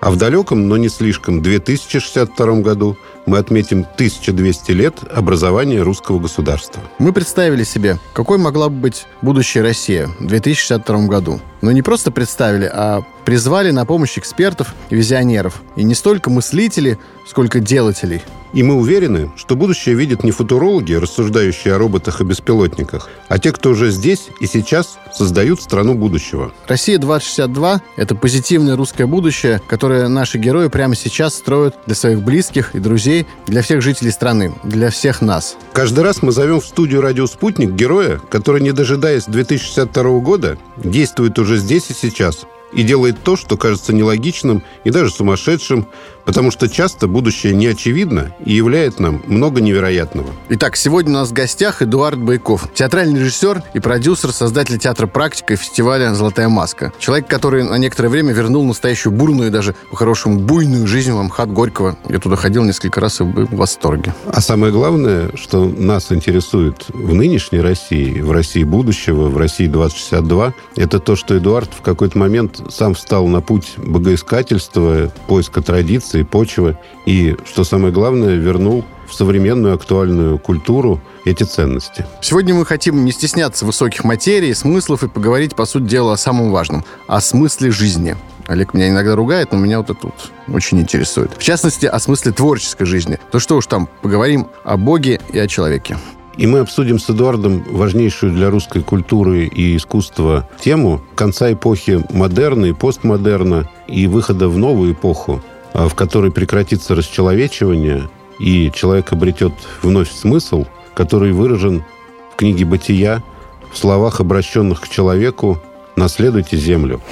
А в далеком, но не слишком, 2062 году мы отметим 1200 лет образования русского государства. Мы представили себе, какой могла бы быть будущая Россия в 2062 году. Но не просто представили, а призвали на помощь экспертов и визионеров. И не столько мыслителей, сколько делателей – и мы уверены, что будущее видят не футурологи, рассуждающие о роботах и беспилотниках, а те, кто уже здесь и сейчас создают страну будущего. «Россия-2062» — это позитивное русское будущее, которое наши герои прямо сейчас строят для своих близких и друзей, для всех жителей страны, для всех нас. Каждый раз мы зовем в студию «Радио Спутник» героя, который, не дожидаясь 2062 года, действует уже здесь и сейчас, и делает то, что кажется нелогичным и даже сумасшедшим, потому что часто будущее не очевидно и являет нам много невероятного. Итак, сегодня у нас в гостях Эдуард Байков, театральный режиссер и продюсер, создатель театра «Практика» и фестиваля «Золотая маска». Человек, который на некоторое время вернул настоящую бурную и даже, по-хорошему, буйную жизнь в Амхат Горького. Я туда ходил несколько раз и был в восторге. А самое главное, что нас интересует в нынешней России, в России будущего, в России 2062, это то, что Эдуард в какой-то момент сам встал на путь богоискательства, поиска традиций, почвы. И, что самое главное, вернул в современную актуальную культуру эти ценности. Сегодня мы хотим не стесняться высоких материй, смыслов и поговорить, по сути дела, о самом важном – о смысле жизни. Олег меня иногда ругает, но меня вот это вот очень интересует. В частности, о смысле творческой жизни. То что уж там, поговорим о Боге и о человеке. И мы обсудим с Эдуардом важнейшую для русской культуры и искусства тему конца эпохи модерна и постмодерна и выхода в новую эпоху а, в которой прекратится расчеловечивание, и человек обретет вновь смысл, который выражен в книге «Бытия», в словах, обращенных к человеку «Наследуйте землю».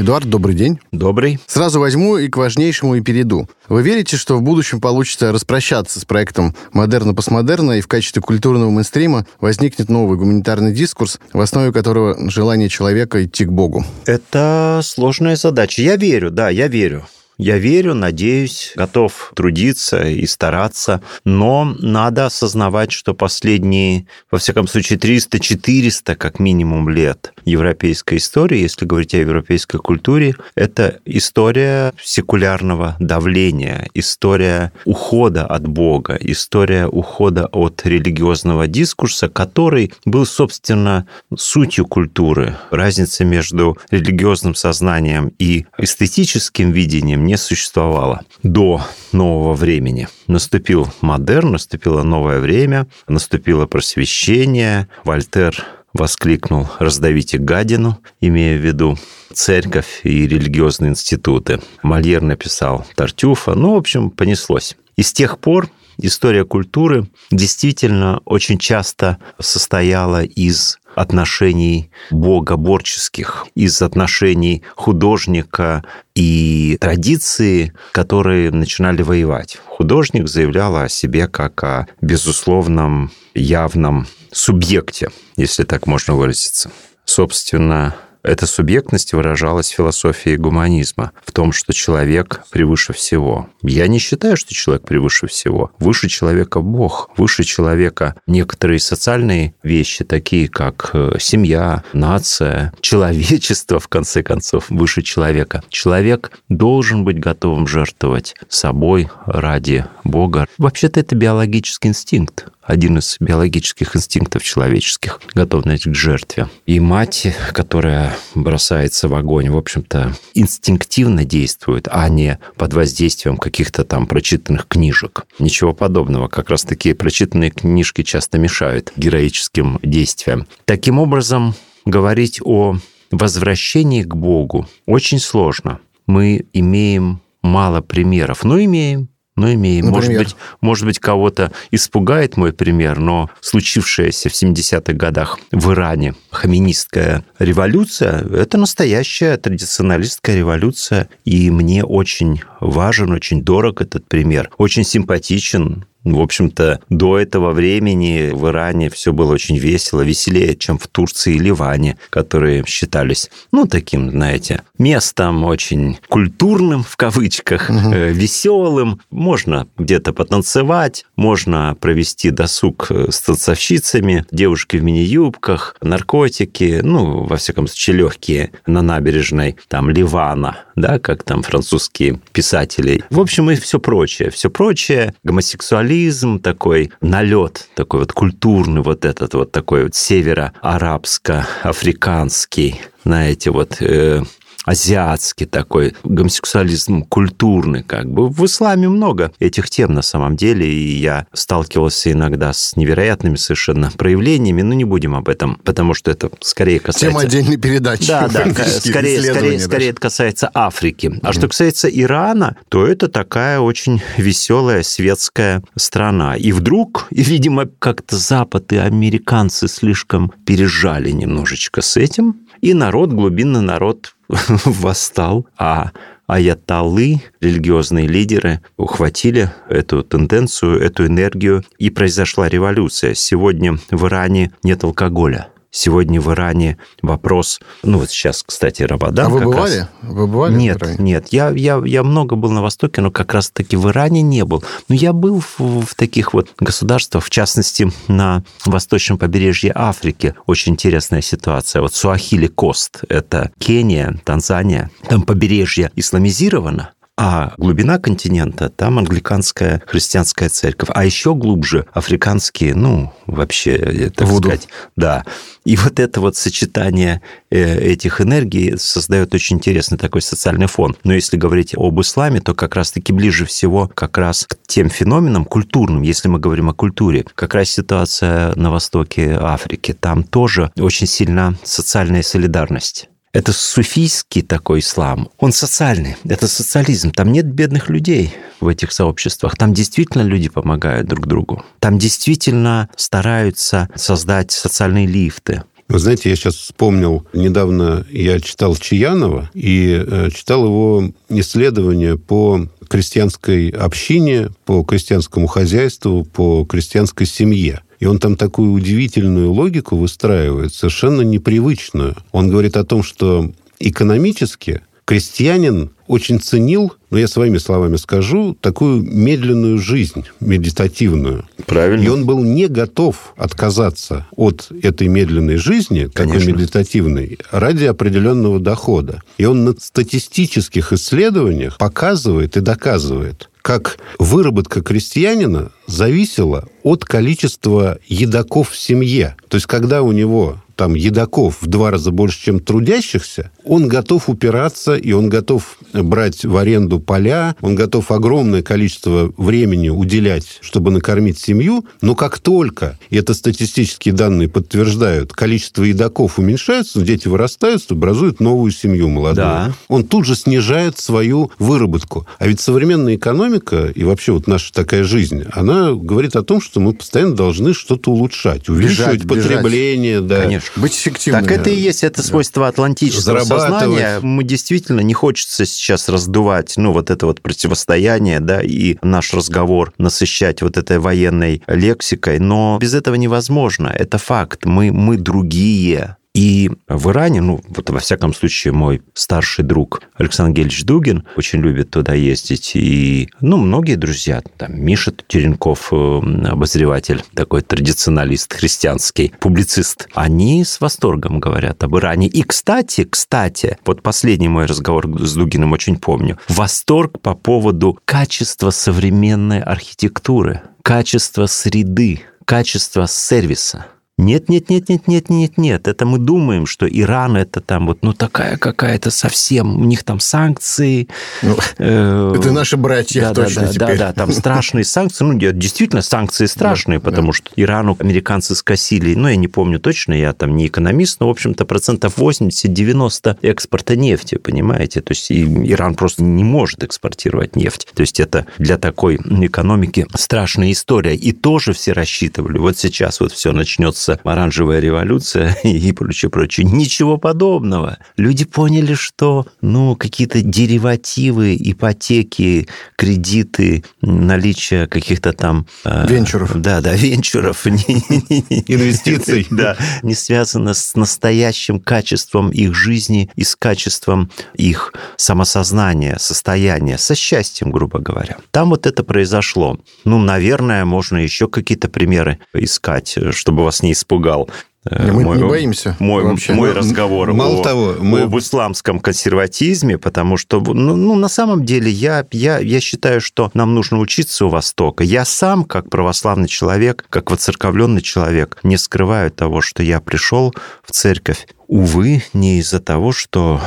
Эдуард, добрый день. Добрый. Сразу возьму и к важнейшему и перейду. Вы верите, что в будущем получится распрощаться с проектом «Модерна-постмодерна» и в качестве культурного мейнстрима возникнет новый гуманитарный дискурс, в основе которого желание человека идти к Богу? Это сложная задача. Я верю, да, я верю. Я верю, надеюсь, готов трудиться и стараться, но надо осознавать, что последние, во всяком случае, 300-400 как минимум лет европейской истории, если говорить о европейской культуре, это история секулярного давления, история ухода от Бога, история ухода от религиозного дискурса, который был, собственно, сутью культуры. Разница между религиозным сознанием и эстетическим видением не существовало до нового времени. Наступил модерн, наступило новое время, наступило просвещение. Вольтер воскликнул «раздавите гадину», имея в виду церковь и религиозные институты. Мольер написал «Тартюфа». Ну, в общем, понеслось. И с тех пор история культуры действительно очень часто состояла из отношений богоборческих, из отношений художника и традиции, которые начинали воевать. Художник заявлял о себе как о безусловном явном субъекте, если так можно выразиться. Собственно, эта субъектность выражалась в философии гуманизма, в том, что человек превыше всего. Я не считаю, что человек превыше всего. Выше человека Бог, выше человека некоторые социальные вещи, такие как э, семья, нация, человечество, в конце концов, выше человека. Человек должен быть готовым жертвовать собой ради Бога. Вообще-то это биологический инстинкт один из биологических инстинктов человеческих, готовность к жертве. И мать, которая бросается в огонь, в общем-то, инстинктивно действует, а не под воздействием каких-то там прочитанных книжек. Ничего подобного. Как раз такие прочитанные книжки часто мешают героическим действиям. Таким образом, говорить о возвращении к Богу очень сложно. Мы имеем мало примеров, но имеем но имеем. Может Например? быть, может быть, кого-то испугает мой пример, но случившаяся в 70-х годах в Иране хаминистская революция – это настоящая традиционалистская революция, и мне очень важен, очень дорог этот пример. Очень симпатичен, в общем-то, до этого времени в Иране все было очень весело, веселее, чем в Турции и Ливане, которые считались, ну, таким, знаете, местом очень культурным, в кавычках, угу. веселым. Можно где-то потанцевать, можно провести досуг э, с танцовщицами, девушки в мини-юбках, наркотики, ну, во всяком случае, легкие на набережной, там, Ливана, да, как там французские писатели. В общем, и все прочее, все прочее, гомосексуализм, символизм такой, налет такой вот культурный, вот этот вот такой вот северо-арабско-африканский, знаете, вот э, азиатский такой гомосексуализм культурный как бы. В исламе много этих тем на самом деле, и я сталкивался иногда с невероятными совершенно проявлениями, но не будем об этом, потому что это скорее касается... Тема отдельной передачи. Да, да, скорее, скорее, скорее это касается Африки. А что касается Ирана, то это такая очень веселая светская страна. И вдруг, и, видимо, как-то Запад и американцы слишком пережали немножечко с этим, и народ, глубинный народ восстал, а аятоллы, религиозные лидеры, ухватили эту тенденцию, эту энергию, и произошла революция. Сегодня в Иране нет алкоголя. Сегодня в Иране вопрос... Ну, вот сейчас, кстати, Рамадан А вы бывали? раз. Вы бывали Нет, в Иране? нет. Я, я, я много был на Востоке, но как раз-таки в Иране не был. Но я был в, в таких вот государствах, в частности, на восточном побережье Африки. Очень интересная ситуация. Вот Суахили Кост – это Кения, Танзания. Там побережье исламизировано, а глубина континента, там англиканская христианская церковь. А еще глубже африканские, ну, вообще, так Вуду. сказать, да. И вот это вот сочетание э, этих энергий создает очень интересный такой социальный фон. Но если говорить об исламе, то как раз-таки ближе всего как раз к тем феноменам культурным, если мы говорим о культуре, как раз ситуация на востоке Африки. Там тоже очень сильна социальная солидарность. Это суфийский такой ислам. Он социальный. Это социализм. Там нет бедных людей в этих сообществах. Там действительно люди помогают друг другу. Там действительно стараются создать социальные лифты. Вы знаете, я сейчас вспомнил, недавно я читал Чаянова и э, читал его исследования по крестьянской общине, по крестьянскому хозяйству, по крестьянской семье. И он там такую удивительную логику выстраивает, совершенно непривычную. Он говорит о том, что экономически крестьянин очень ценил, но я своими словами скажу, такую медленную жизнь, медитативную. Правильно. И он был не готов отказаться от этой медленной жизни, такой Конечно. медитативной, ради определенного дохода. И он на статистических исследованиях показывает и доказывает, как выработка крестьянина зависела от количества едоков в семье. То есть, когда у него там едоков в два раза больше, чем трудящихся, он готов упираться, и он готов брать в аренду поля, он готов огромное количество времени уделять, чтобы накормить семью, но как только, и это статистические данные подтверждают, количество едоков уменьшается, дети вырастают, образуют новую семью молодую, Да. он тут же снижает свою выработку. А ведь современная экономика и вообще вот наша такая жизнь, она говорит о том, что мы постоянно должны что-то улучшать, увеличивать Бежать, бежать. потребление, да. Конечно. Быть эффективным. Так это и есть, это свойство атлантического. Сознания. Мы действительно не хочется сейчас раздувать, ну, вот это вот противостояние, да, и наш разговор насыщать вот этой военной лексикой, но без этого невозможно. Это факт. Мы, мы другие. И в Иране, ну, вот во всяком случае, мой старший друг Александр Гельевич Дугин очень любит туда ездить. И, ну, многие друзья, там, Миша Теренков, э, обозреватель, такой традиционалист христианский, публицист, они с восторгом говорят об Иране. И, кстати, кстати, вот последний мой разговор с Дугиным очень помню. Восторг по поводу качества современной архитектуры, качества среды, качества сервиса. Нет, нет, нет, нет, нет, нет, нет. Это мы думаем, что Иран это там вот, ну такая какая-то совсем, у них там санкции. Ну, э, это наши братья да, точно да, теперь. Да, да, там страшные санкции. Ну, действительно, санкции страшные, да, потому да. что Ирану американцы скосили, ну, я не помню точно, я там не экономист, но, в общем-то, процентов 80-90 экспорта нефти, понимаете? То есть Иран просто не может экспортировать нефть. То есть это для такой экономики страшная история. И тоже все рассчитывали, вот сейчас вот все начнется оранжевая революция и прочее, прочее. Ничего подобного. Люди поняли, что, ну, какие-то деривативы, ипотеки, кредиты, наличие каких-то там... Э, венчуров. Да, да, венчуров. Инвестиций. Да, не связано с настоящим качеством их жизни и с качеством их самосознания, состояния, со счастьем, грубо говоря. Там вот это произошло. Ну, наверное, можно еще какие-то примеры искать, чтобы вас не испугал мы мой, не боимся. Мой, вообще. мой разговор Мало о, того, мы... об исламском консерватизме, потому что, ну, ну, на самом деле, я, я, я считаю, что нам нужно учиться у Востока. Я сам, как православный человек, как воцерковленный человек, не скрываю того, что я пришел в церковь, увы, не из-за того, что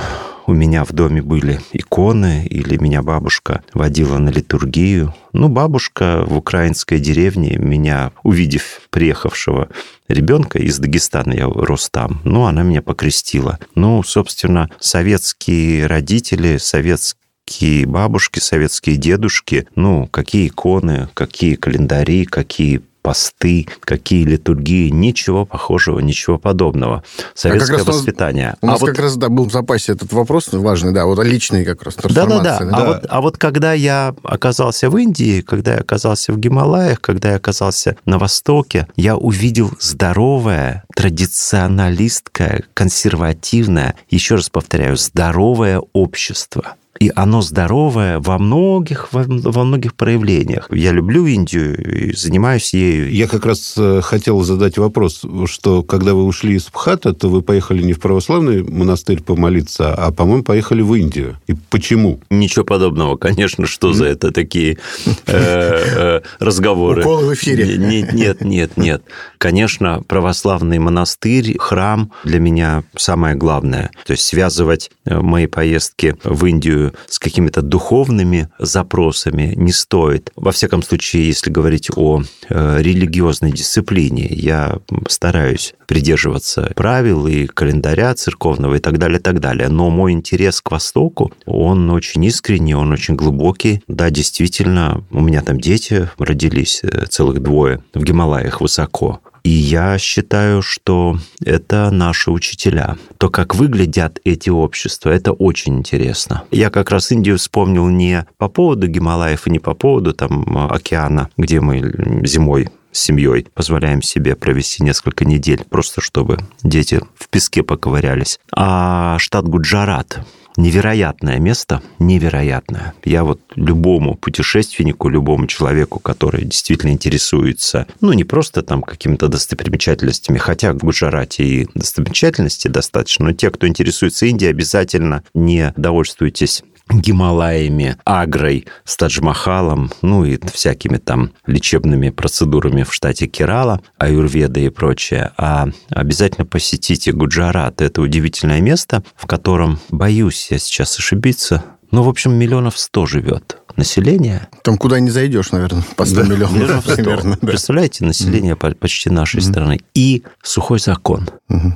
у меня в доме были иконы, или меня бабушка водила на литургию. Ну, бабушка в украинской деревне меня, увидев приехавшего ребенка из Дагестана, я рос там, ну, она меня покрестила. Ну, собственно, советские родители, советские бабушки, советские дедушки, ну, какие иконы, какие календари, какие посты, какие литургии, ничего похожего, ничего подобного. Советское а воспитание. У нас а как вот... раз да, был в запасе этот вопрос важный, да, вот личный как раз Да-да-да. да. А, вот, а вот когда я оказался в Индии, когда я оказался в Гималаях, когда я оказался на Востоке, я увидел здоровое, традиционалистское, консервативное, еще раз повторяю, здоровое общество и оно здоровое во многих, во, во многих проявлениях. Я люблю Индию и занимаюсь ею. Я как раз э, хотел задать вопрос, что когда вы ушли из Пхата, то вы поехали не в православный монастырь помолиться, а, по-моему, поехали в Индию. И почему? Ничего подобного, конечно, что за это такие э, э, разговоры. Уколы в эфире. Нет, нет, нет, нет. Конечно, православный монастырь, храм для меня самое главное. То есть связывать мои поездки в Индию с какими-то духовными запросами не стоит. Во всяком случае, если говорить о э, религиозной дисциплине, я стараюсь придерживаться правил и календаря церковного и так далее, и так далее. Но мой интерес к Востоку, он очень искренний, он очень глубокий. Да, действительно, у меня там дети родились, э, целых двое, в Гималаях высоко. И я считаю, что это наши учителя. То, как выглядят эти общества, это очень интересно. Я как раз Индию вспомнил не по поводу Гималаев и не по поводу там океана, где мы зимой с семьей позволяем себе провести несколько недель, просто чтобы дети в песке поковырялись. А штат Гуджарат, невероятное место, невероятное. Я вот любому путешественнику, любому человеку, который действительно интересуется, ну, не просто там какими-то достопримечательностями, хотя в Гуджарате и достопримечательностей достаточно, но те, кто интересуется Индией, обязательно не довольствуйтесь Гималаями, Агрой, с Тадж-Махалом, ну и всякими там лечебными процедурами в штате Керала, аюрведа и прочее, а обязательно посетите Гуджарат. Это удивительное место, в котором, боюсь я сейчас ошибиться, ну, в общем, миллионов сто живет население. Там куда не зайдешь, наверное, по 100 да, миллионов. миллионов 100. примерно. Да. Представляете, население mm-hmm. почти нашей mm-hmm. страны. И сухой закон. Mm-hmm.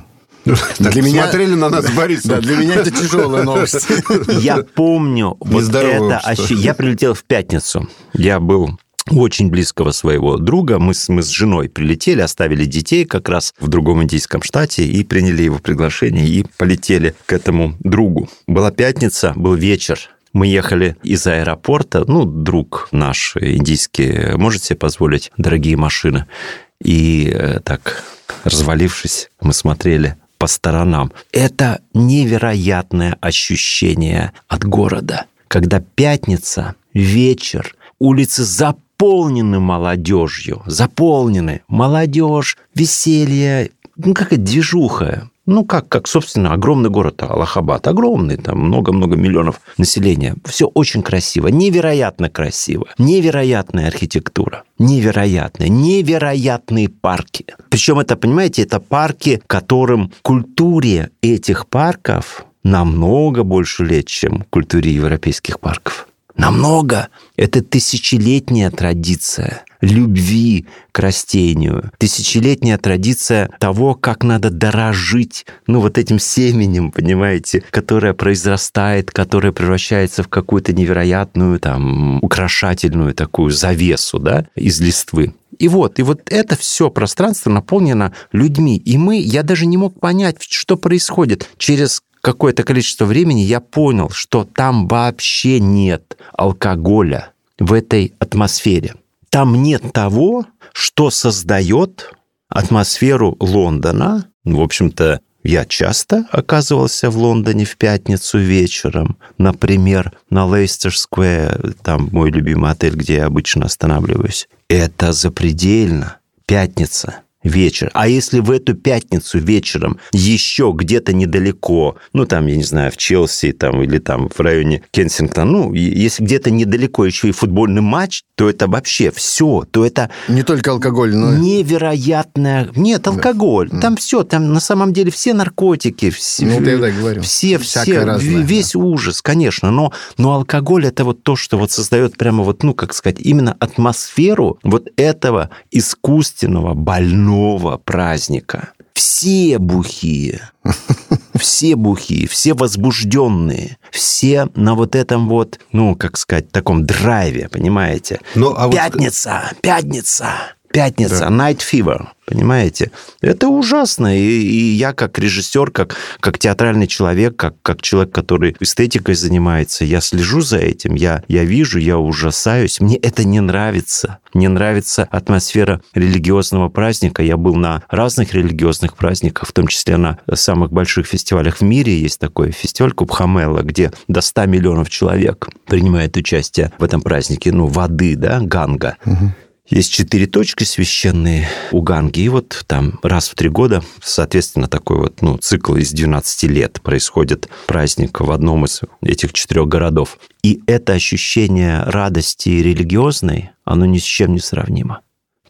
Для меня смотрели на нас Борис. Да, для меня это тяжелая новость. Я помню вот это ощущение. Я прилетел в пятницу. Я был очень близкого своего друга. Мы с, мы с женой прилетели, оставили детей как раз в другом индийском штате и приняли его приглашение и полетели к этому другу. Была пятница, был вечер. Мы ехали из аэропорта, ну, друг наш индийский может себе позволить дорогие машины. И э, так, развалившись, мы смотрели по сторонам. Это невероятное ощущение от города, когда пятница, вечер, улицы заполнены молодежью, заполнены. Молодежь, веселье, ну какая движуха. Ну, как, как, собственно, огромный город Аллахабад. Огромный, там много-много миллионов населения. Все очень красиво, невероятно красиво. Невероятная архитектура. Невероятная. Невероятные парки. Причем это, понимаете, это парки, которым культуре этих парков намного больше лет, чем культуре европейских парков. Намного. Это тысячелетняя традиция любви к растению, тысячелетняя традиция того, как надо дорожить, ну, вот этим семенем, понимаете, которое произрастает, которое превращается в какую-то невероятную, там, украшательную такую завесу, да, из листвы. И вот, и вот это все пространство наполнено людьми. И мы, я даже не мог понять, что происходит. Через какое-то количество времени я понял, что там вообще нет алкоголя в этой атмосфере. Там нет того, что создает атмосферу Лондона. В общем-то, я часто оказывался в Лондоне в пятницу вечером, например, на Лейстер Сквер, там мой любимый отель, где я обычно останавливаюсь. Это запредельно. Пятница вечер. А если в эту пятницу вечером еще где-то недалеко, ну, там, я не знаю, в Челси там, или там в районе Кенсингтона, ну, если где-то недалеко еще и футбольный матч, то это вообще все, то это... Не только алкоголь, но... Невероятное... Нет, алкоголь. Да. Там все, там на самом деле все наркотики, все, ну, я так говорю. все, все разное, весь да. ужас, конечно, но, но алкоголь это вот то, что вот создает прямо вот, ну, как сказать, именно атмосферу вот этого искусственного, больного нового праздника. Все бухие, все бухие, все возбужденные, все на вот этом вот, ну, как сказать, таком драйве, понимаете? Ну, а пятница, вот... пятница, пятница, да. night fever. Понимаете? Это ужасно. И, и я как режиссер, как, как театральный человек, как, как человек, который эстетикой занимается, я слежу за этим, я, я вижу, я ужасаюсь. Мне это не нравится. Мне нравится атмосфера религиозного праздника. Я был на разных религиозных праздниках, в том числе на самых больших фестивалях в мире. Есть такой фестиваль Кубхамела, где до 100 миллионов человек принимает участие в этом празднике. Ну, воды, да, ганга. Угу. Есть четыре точки священные у Ганги, и вот там раз в три года, соответственно, такой вот ну, цикл из 12 лет происходит праздник в одном из этих четырех городов. И это ощущение радости религиозной, оно ни с чем не сравнимо.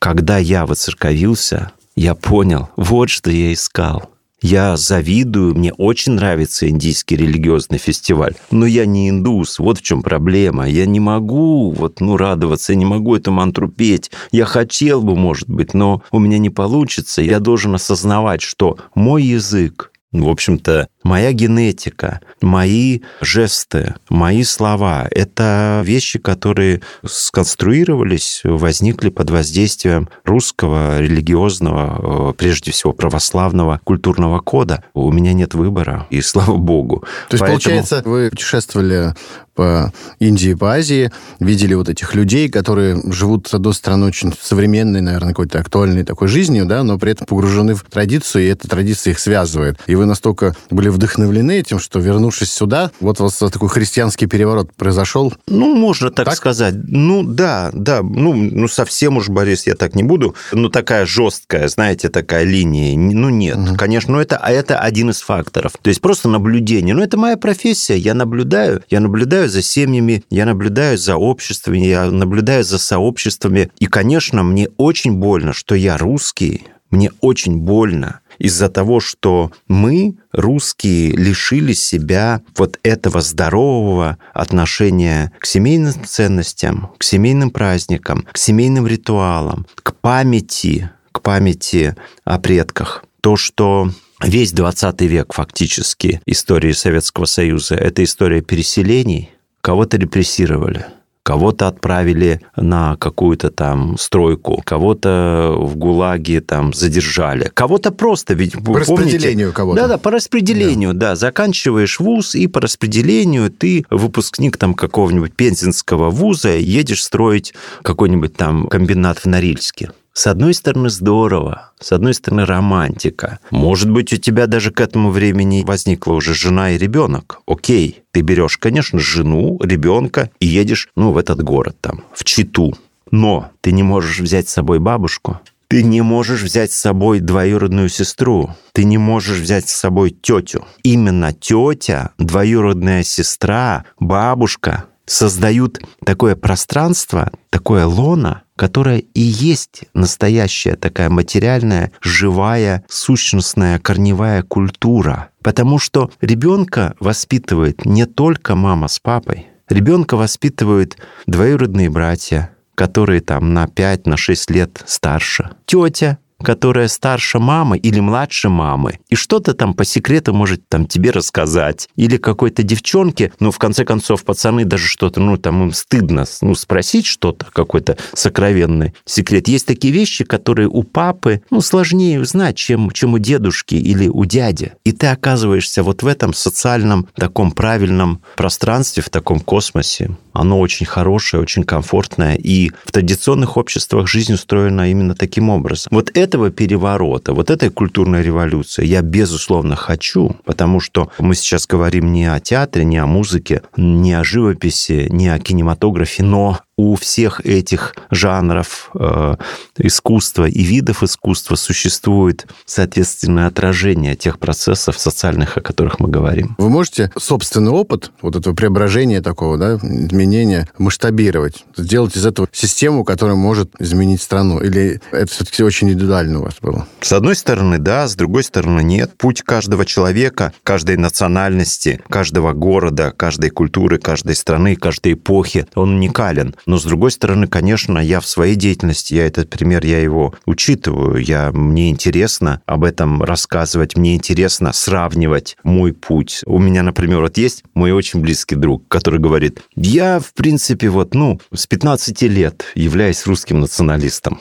Когда я воцерковился, я понял, вот что я искал – я завидую, мне очень нравится индийский религиозный фестиваль, но я не индус, вот в чем проблема. Я не могу вот, ну, радоваться, я не могу эту мантру петь. Я хотел бы, может быть, но у меня не получится. Я должен осознавать, что мой язык, в общем-то, моя генетика, мои жесты, мои слова – это вещи, которые сконструировались, возникли под воздействием русского религиозного, э, прежде всего православного культурного кода. У меня нет выбора, и слава богу. То есть, Поэтому... получается, вы путешествовали по Индии, по Азии, видели вот этих людей, которые живут, с одной стороны, очень современной, наверное, какой-то актуальной такой жизнью, да, но при этом погружены в традицию, и эта традиция их связывает. И вы настолько были вдохновлены этим, что, вернувшись сюда, вот у вас такой христианский переворот произошел? Ну, можно так, так? сказать. Ну, да, да. Ну, ну, совсем уж, Борис, я так не буду. Ну, такая жесткая, знаете, такая линия. Ну, нет, угу. конечно. Но это, а это один из факторов. То есть просто наблюдение. Ну, это моя профессия. Я наблюдаю. Я наблюдаю наблюдаю за семьями, я наблюдаю за обществами, я наблюдаю за сообществами. И, конечно, мне очень больно, что я русский, мне очень больно из-за того, что мы, русские, лишили себя вот этого здорового отношения к семейным ценностям, к семейным праздникам, к семейным ритуалам, к памяти, к памяти о предках. То, что весь 20 век фактически истории Советского Союза – это история переселений, кого-то репрессировали, кого-то отправили на какую-то там стройку, кого-то в ГУЛАГе там задержали, кого-то просто ведь по помните, распределению кого-то. Да, да, по распределению, да. да, заканчиваешь вуз и по распределению ты выпускник там какого-нибудь пензенского вуза едешь строить какой-нибудь там комбинат в Норильске. С одной стороны, здорово, с одной стороны, романтика. Может быть, у тебя даже к этому времени возникла уже жена и ребенок. Окей, ты берешь, конечно, жену, ребенка и едешь, ну, в этот город там, в Читу. Но ты не можешь взять с собой бабушку, Ты не можешь взять с собой двоюродную сестру. Ты не можешь взять с собой тетю. Именно тетя, двоюродная сестра, бабушка создают такое пространство, такое лоно, которое и есть настоящая такая материальная, живая, сущностная, корневая культура. Потому что ребенка воспитывает не только мама с папой. Ребенка воспитывают двоюродные братья, которые там на 5, на 6 лет старше. Тетя, которая старше мамы или младше мамы, и что-то там по секрету может там тебе рассказать. Или какой-то девчонке, ну, в конце концов, пацаны даже что-то, ну, там им стыдно, ну, спросить что-то, какой-то сокровенный секрет. Есть такие вещи, которые у папы, ну, сложнее узнать, чем, чем у дедушки или у дяди. И ты оказываешься вот в этом социальном таком правильном пространстве, в таком космосе. Оно очень хорошее, очень комфортное, и в традиционных обществах жизнь устроена именно таким образом. Вот этого переворота, вот этой культурной революции я, безусловно, хочу, потому что мы сейчас говорим не о театре, не о музыке, не о живописи, не о кинематографе, но у всех этих жанров э, искусства и видов искусства существует соответственное отражение тех процессов социальных, о которых мы говорим. Вы можете собственный опыт вот этого преображения такого, да, изменения масштабировать, сделать из этого систему, которая может изменить страну? Или это все-таки очень индивидуально у вас было? С одной стороны, да, с другой стороны, нет. Путь каждого человека, каждой национальности, каждого города, каждой культуры, каждой страны, каждой эпохи, он уникален. Но, с другой стороны, конечно, я в своей деятельности, я этот пример, я его учитываю. Я, мне интересно об этом рассказывать, мне интересно сравнивать мой путь. У меня, например, вот есть мой очень близкий друг, который говорит, я, в принципе, вот, ну, с 15 лет являюсь русским националистом.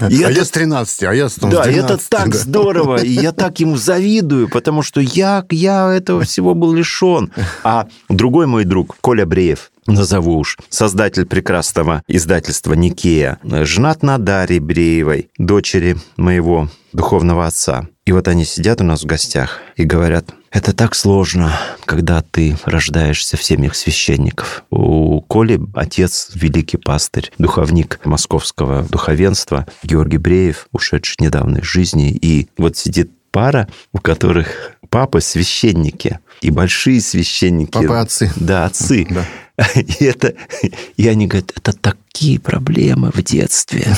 А я с 13, а я с Да, это так здорово, и я так ему завидую, потому что я, я этого всего был лишен. А другой мой друг, Коля Бреев, назову уж, создатель прекрасного издательства «Никея», женат на Дарье Бреевой, дочери моего духовного отца. И вот они сидят у нас в гостях и говорят, это так сложно, когда ты рождаешься в семьях священников. У Коли отец великий пастырь, духовник московского духовенства Георгий Бреев, ушедший недавно из жизни. И вот сидит пара, у которых папы священники и большие священники. Папы отцы. Да, отцы. Да. И, это, и они говорят, это такие проблемы в детстве.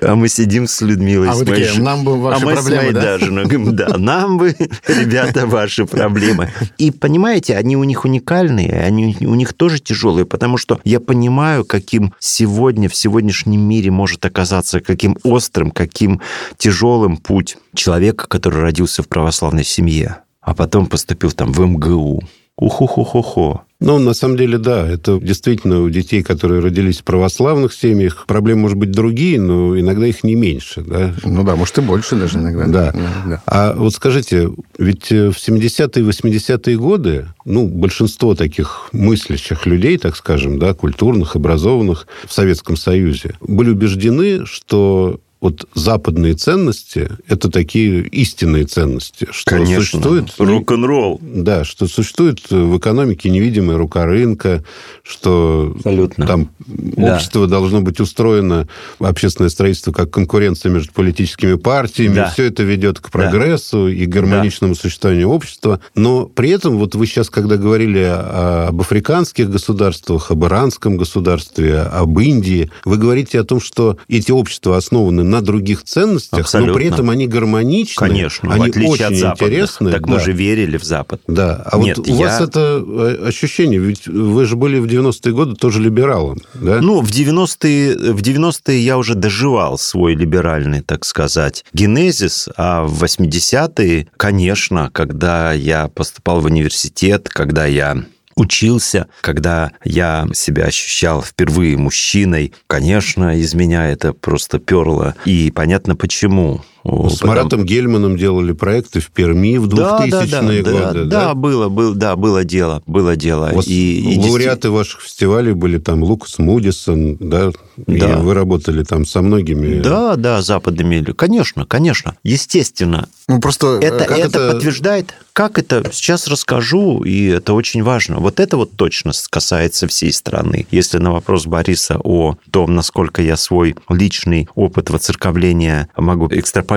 А мы сидим с Людмилой. А с вы такие, моей, нам бы ваши а мы проблемы, с моей, да? да, женой говорим, да, нам бы, ребята, ваши проблемы. И понимаете, они у них уникальные, они у них тоже тяжелые, потому что я понимаю, каким сегодня, в сегодняшнем мире может оказаться, каким острым, каким тяжелым путь человека, который родился в православной семье, а потом поступил там в МГУ. Уху-ху-ху-ху. Ну, на самом деле, да, это действительно у детей, которые родились в православных семьях, проблемы, может быть, другие, но иногда их не меньше, да. Ну да, может, и больше даже иногда. Да. да. А вот скажите, ведь в 70-е и 80-е годы, ну, большинство таких мыслящих людей, так скажем, да, культурных, образованных в Советском Союзе, были убеждены, что вот западные ценности – это такие истинные ценности. Что Конечно. Существует, Рок-н-ролл. Да, что существует в экономике невидимая рука рынка, что Абсолютно. там Да. общество должно быть устроено, общественное строительство, как конкуренция между политическими партиями. Да. Все это ведет к прогрессу и гармоничному существованию общества. Но при этом, вот вы сейчас, когда говорили о- об африканских государствах, об иранском государстве, об Индии, вы говорите о том, что эти общества основаны на других ценностях, Абсолютно. но при этом они гармоничны, Конечно, они в отличие очень от западных. интересны. Так мы да. же верили в Запад. Да, а Нет, вот у я- вас это э, ощущение, ведь вы же были в 90-е годы тоже либералом, да? Ну, в 90-е, в 90-е я уже доживал свой либеральный, так сказать, генезис, а в 80-е, конечно, когда я поступал в университет, когда я учился, когда я себя ощущал впервые мужчиной, конечно, из меня это просто перло. И понятно почему. С потому... Маратом Гельманом делали проекты в Перми в 2000-е да, да, да, годы. Да, да, да, было, было, да, было дело, было дело. У вас и, и лауреаты ваших фестивалей были там Лукас Мудисон, да? да. И вы работали там со многими. Да, да, западными. Конечно, конечно. Естественно. Ну, просто... Это, это, это подтверждает как это? Сейчас расскажу, и это очень важно. Вот это вот точно касается всей страны. Если на вопрос Бориса о том, насколько я свой личный опыт воцерковления могу экстраполировать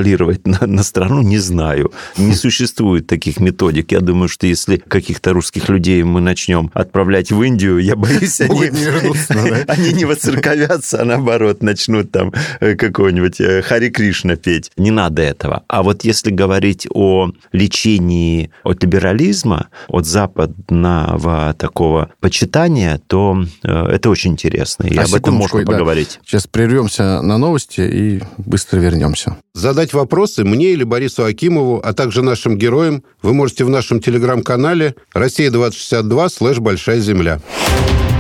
на, на страну, не знаю. Не существует таких методик. Я думаю, что если каких-то русских людей мы начнем отправлять в Индию, я боюсь, они, они не воцерковятся, а наоборот начнут там э, какого-нибудь э, Хари Кришна петь. Не надо этого. А вот если говорить о лечении от либерализма, от западного такого почитания, то э, это очень интересно. И а об этом можно да. поговорить. Сейчас прервемся на новости и быстро вернемся. Задать вопросы мне или Борису Акимову, а также нашим героям вы можете в нашем телеграм-канале «Россия-2062» слэш «Большая земля».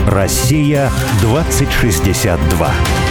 «Россия-2062».